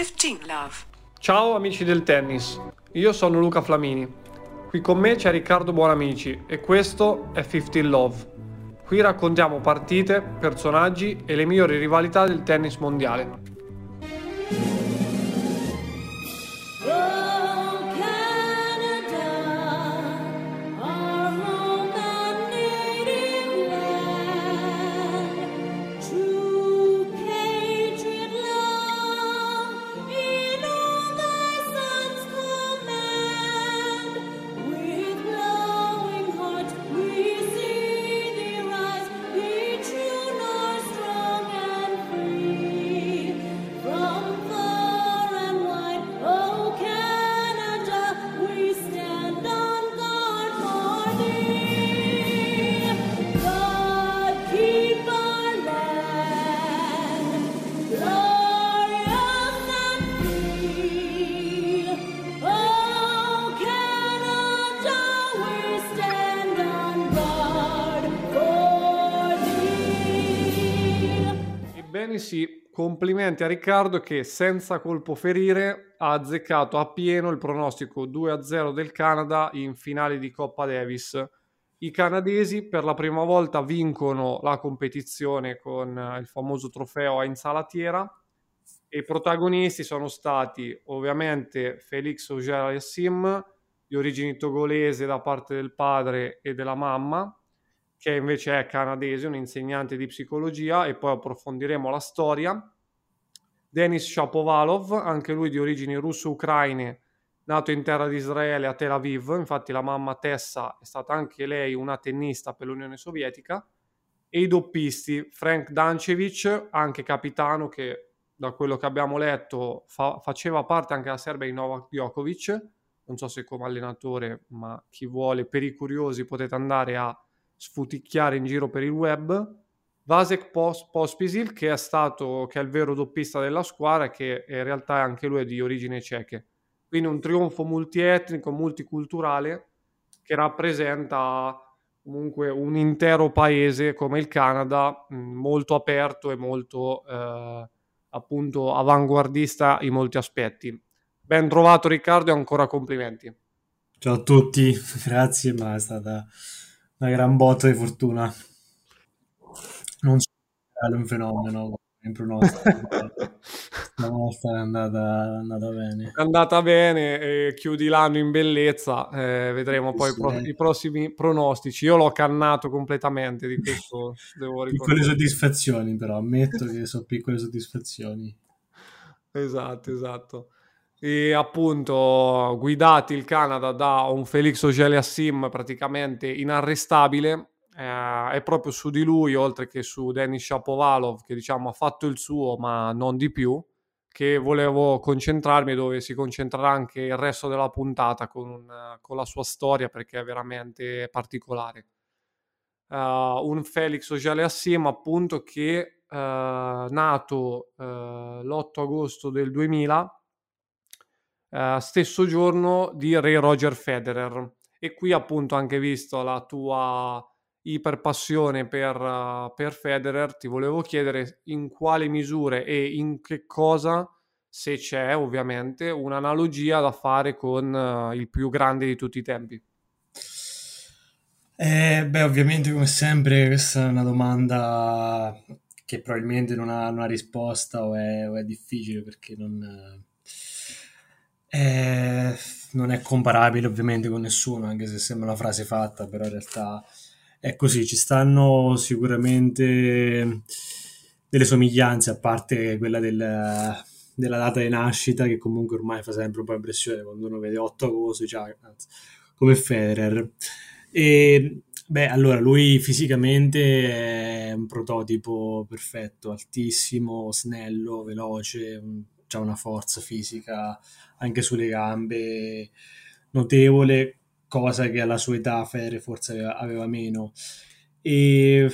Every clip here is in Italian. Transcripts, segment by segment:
15 love. Ciao amici del tennis, io sono Luca Flamini. Qui con me c'è Riccardo Buonamici e questo è 15 Love. Qui raccontiamo partite, personaggi e le migliori rivalità del tennis mondiale. Sì, complimenti a Riccardo che senza colpo ferire ha azzeccato a pieno il pronostico 2-0 del Canada in finale di Coppa Davis. I canadesi per la prima volta vincono la competizione con il famoso trofeo a insalatiera e i protagonisti sono stati ovviamente Felix Auger-Aliassime di origini togolese da parte del padre e della mamma che invece è canadese, un insegnante di psicologia, e poi approfondiremo la storia. Denis Shapovalov, anche lui di origini russo-ucraine, nato in terra di Israele a Tel Aviv, infatti la mamma Tessa è stata anche lei una tennista per l'Unione Sovietica, e i doppisti, Frank Dancevic, anche capitano che da quello che abbiamo letto fa- faceva parte anche della Serbia di Novak Djokovic, non so se come allenatore, ma chi vuole, per i curiosi potete andare a sfuticchiare in giro per il web. Vasek Pospisil, che è stato che è il vero doppista della squadra che in realtà è anche lui di origine ceche. Quindi un trionfo multietnico, multiculturale che rappresenta comunque un intero paese come il Canada, molto aperto e molto eh, appunto avanguardista in molti aspetti. Ben trovato Riccardo e ancora complimenti. Ciao a tutti, grazie, ma è stata una gran botta di fortuna. Non so è un fenomeno in pronostico. Stavolta è andata, è andata bene. È andata bene, e chiudi l'anno in bellezza, eh, vedremo poi pro- i prossimi pronostici. Io l'ho cannato completamente di questo, devo ricordare. Piccole soddisfazioni però, ammetto che sono piccole soddisfazioni. Esatto, esatto e appunto guidati il Canada da un Felix Auger-Aliassime praticamente inarrestabile eh, è proprio su di lui oltre che su Denis Shapovalov che diciamo ha fatto il suo ma non di più che volevo concentrarmi dove si concentrerà anche il resto della puntata con, con la sua storia perché è veramente particolare. Uh, un Felix Auger-Aliassime appunto che uh, nato uh, l'8 agosto del 2000 uh, stesso giorno di Re Roger Federer. E qui appunto anche visto la tua iperpassione per, uh, per Federer, ti volevo chiedere in quale misure e in che cosa, se c'è ovviamente, un'analogia da fare con uh, il più grande di tutti i tempi. Eh, beh, ovviamente come sempre questa è una domanda che probabilmente non ha una risposta o è, o è difficile perché non, eh, non è comparabile ovviamente con nessuno, anche se sembra una frase fatta, però in realtà è così. Ci stanno sicuramente delle somiglianze, a parte quella del, della data di nascita, che comunque ormai fa sempre un po' impressione quando uno vede 8 agosto, cioè, come Federer. E beh, allora lui fisicamente è un prototipo perfetto, altissimo, snello, veloce, ha una forza fisica anche sulle gambe notevole, cosa che alla sua età Fere forse aveva, aveva meno. E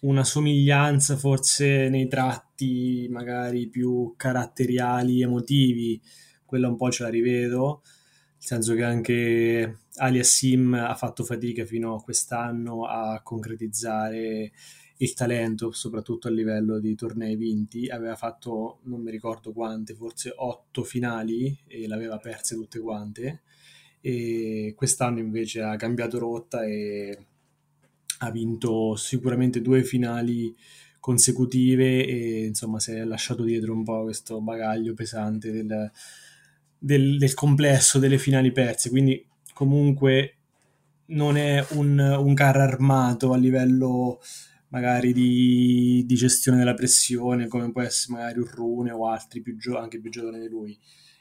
una somiglianza forse nei tratti magari più caratteriali, emotivi, quella un po' ce la rivedo, nel senso che anche Ali Assim ha fatto fatica fino a quest'anno a concretizzare il talento, soprattutto a livello di tornei vinti. Aveva fatto, non mi ricordo quante, forse otto finali e l'aveva perse tutte quante. E quest'anno invece ha cambiato rotta e ha vinto sicuramente due finali consecutive e insomma si è lasciato dietro un po' questo bagaglio pesante del, del, del complesso delle finali perse. Quindi comunque non è un, un carro armato a livello magari di, di, gestione della pressione, come può essere magari un Rune o altri più gio- anche più giovani di lui.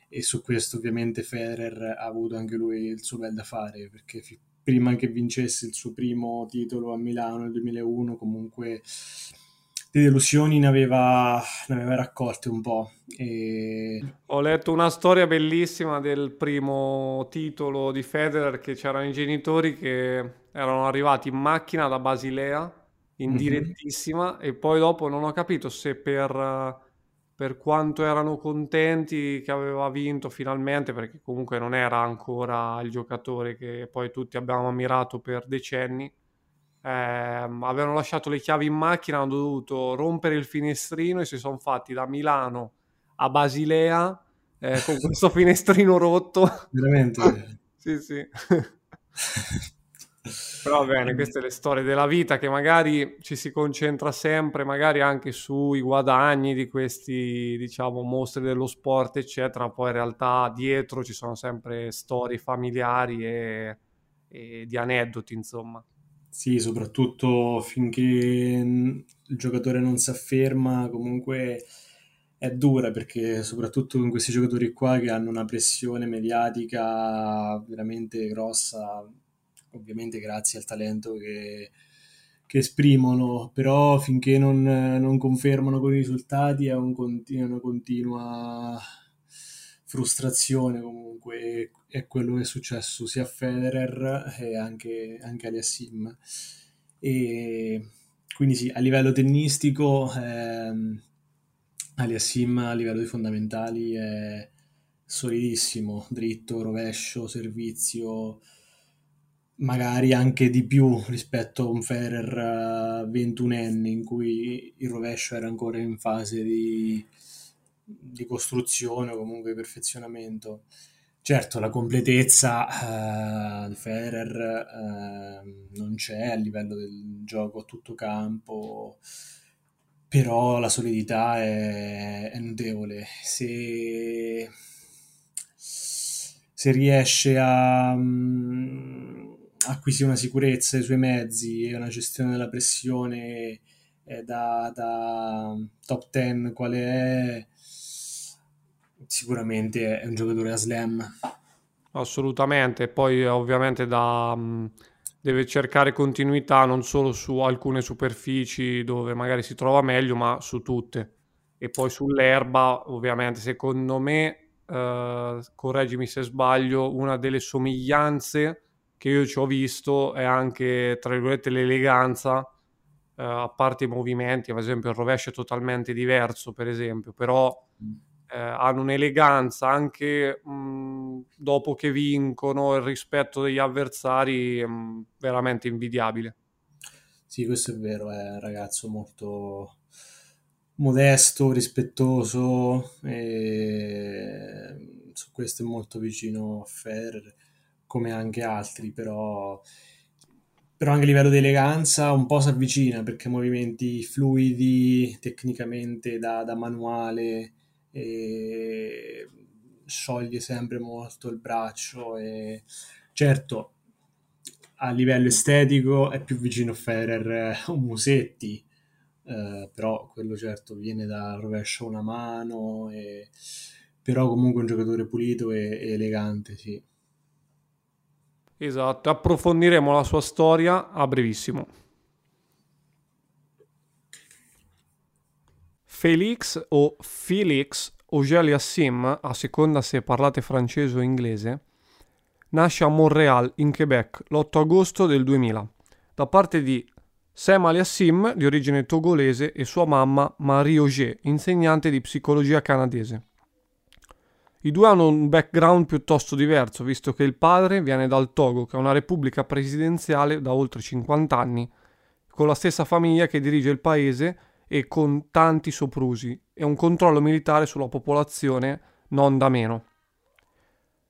E su questo ovviamente Federer ha avuto anche lui il suo bel da fare, perché fi- prima che vincesse il suo primo titolo a Milano nel 2001, comunque di delusioni ne aveva, ne aveva raccolte un po'. E... Ho letto una storia bellissima del primo titolo di Federer che c'erano i genitori che erano arrivati in macchina da Basilea in mm-hmm. direttissima e poi dopo non ho capito se per, per quanto erano contenti che aveva vinto finalmente perché comunque non era ancora il giocatore che poi tutti abbiamo ammirato per decenni eh, avevano lasciato le chiavi in macchina, hanno dovuto rompere il finestrino e si sono fatti da Milano a Basilea eh, con questo finestrino rotto. Veramente? sì, sì. Però bene, queste le storie della vita che magari ci si concentra sempre, magari anche sui guadagni di questi, diciamo, mostri dello sport, eccetera. Poi in realtà dietro ci sono sempre storie familiari e, e di aneddoti, insomma. Sì, soprattutto finché il giocatore non si afferma, comunque è dura perché soprattutto con questi giocatori qua che hanno una pressione mediatica veramente grossa, ovviamente grazie al talento che, che esprimono, però finché non, non, confermano con i risultati è un continu- una continua frustrazione comunque è quello che è successo sia a Federer e anche, anche agli Assim e quindi sì a livello tennistico ehm, Aliassim a livello di fondamentali è solidissimo dritto, rovescio, servizio magari anche di più rispetto a un Federer 21enne in cui il rovescio era ancora in fase di di costruzione o comunque di perfezionamento. Certo, la completezza uh, di Federer uh, non c'è a livello del gioco a tutto campo, però la solidità è, è notevole. Se, se riesce a um, acquisire una sicurezza dei suoi mezzi e una gestione della pressione eh, da, da top 10 quale è, sicuramente è un giocatore a slam. Assolutamente, poi ovviamente da, mm, deve cercare continuità non solo su alcune superfici dove magari si trova meglio, ma su tutte. E poi sull'erba, ovviamente, secondo me, eh, correggimi se sbaglio, una delle somiglianze che io ci ho visto è anche, tra virgolette, l'eleganza, eh, a parte i movimenti, ad esempio il rovescio è totalmente diverso, per esempio, però... Mm eh, hanno un'eleganza anche mh, dopo che vincono il rispetto degli avversari mh, veramente invidiabile. Sì, questo è vero, è un ragazzo molto modesto, rispettoso e su questo è molto vicino a Ferrer come anche altri, però però anche a livello di eleganza un po' si avvicina perché movimenti fluidi tecnicamente da, da manuale e scioglie sempre molto il braccio e certo a livello estetico è più vicino a Federer o Musetti eh, però quello certo viene dal rovescio a una mano e... però comunque un giocatore pulito e, e elegante sì esatto approfondiremo la sua storia a brevissimo Felix o Felix Auger-Aliassime, a seconda se parlate francese o inglese, nasce a Montréal, in Quebec, l'8 agosto del 2000, da parte di Sam Aliassim, di origine togolese, e sua mamma Marie Auger, insegnante di psicologia canadese. I due hanno un background piuttosto diverso, visto che il padre viene dal Togo, che è una repubblica presidenziale da oltre 50 anni, con la stessa famiglia che dirige il paese e con tanti soprusi e un controllo militare sulla popolazione non da meno.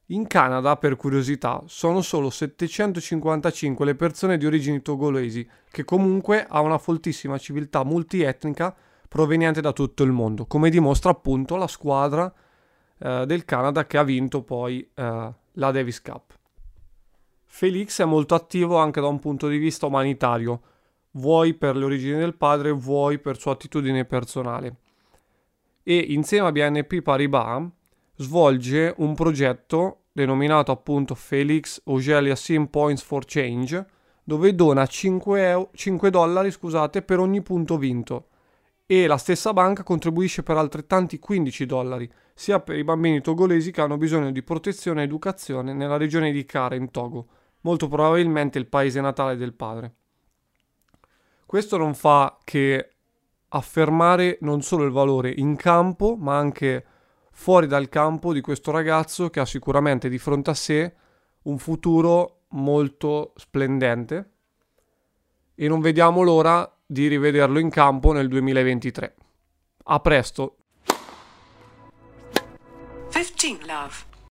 In Canada, per curiosità, sono solo 755 le persone di origini togolesi, che comunque ha una foltissima civiltà multietnica proveniente da tutto il mondo, come dimostra appunto la squadra eh, del Canada che ha vinto poi eh, la Davis Cup. Felix è molto attivo anche da un punto di vista umanitario, vuoi per le origini del padre, vuoi per sua attitudine personale. E insieme a BNP Paribas svolge un progetto denominato appunto Felix Augelia Sim Points for Change, dove dona 5, euro, 5 dollari scusate, per ogni punto vinto e la stessa banca contribuisce per altrettanti 15 dollari, sia per i bambini togolesi che hanno bisogno di protezione e educazione nella regione di Kara in Togo, molto probabilmente il paese natale del padre. Questo non fa che affermare non solo il valore in campo, ma anche fuori dal campo di questo ragazzo che ha sicuramente di fronte a sé un futuro molto splendente e non vediamo l'ora di rivederlo in campo nel 2023. A presto! Love.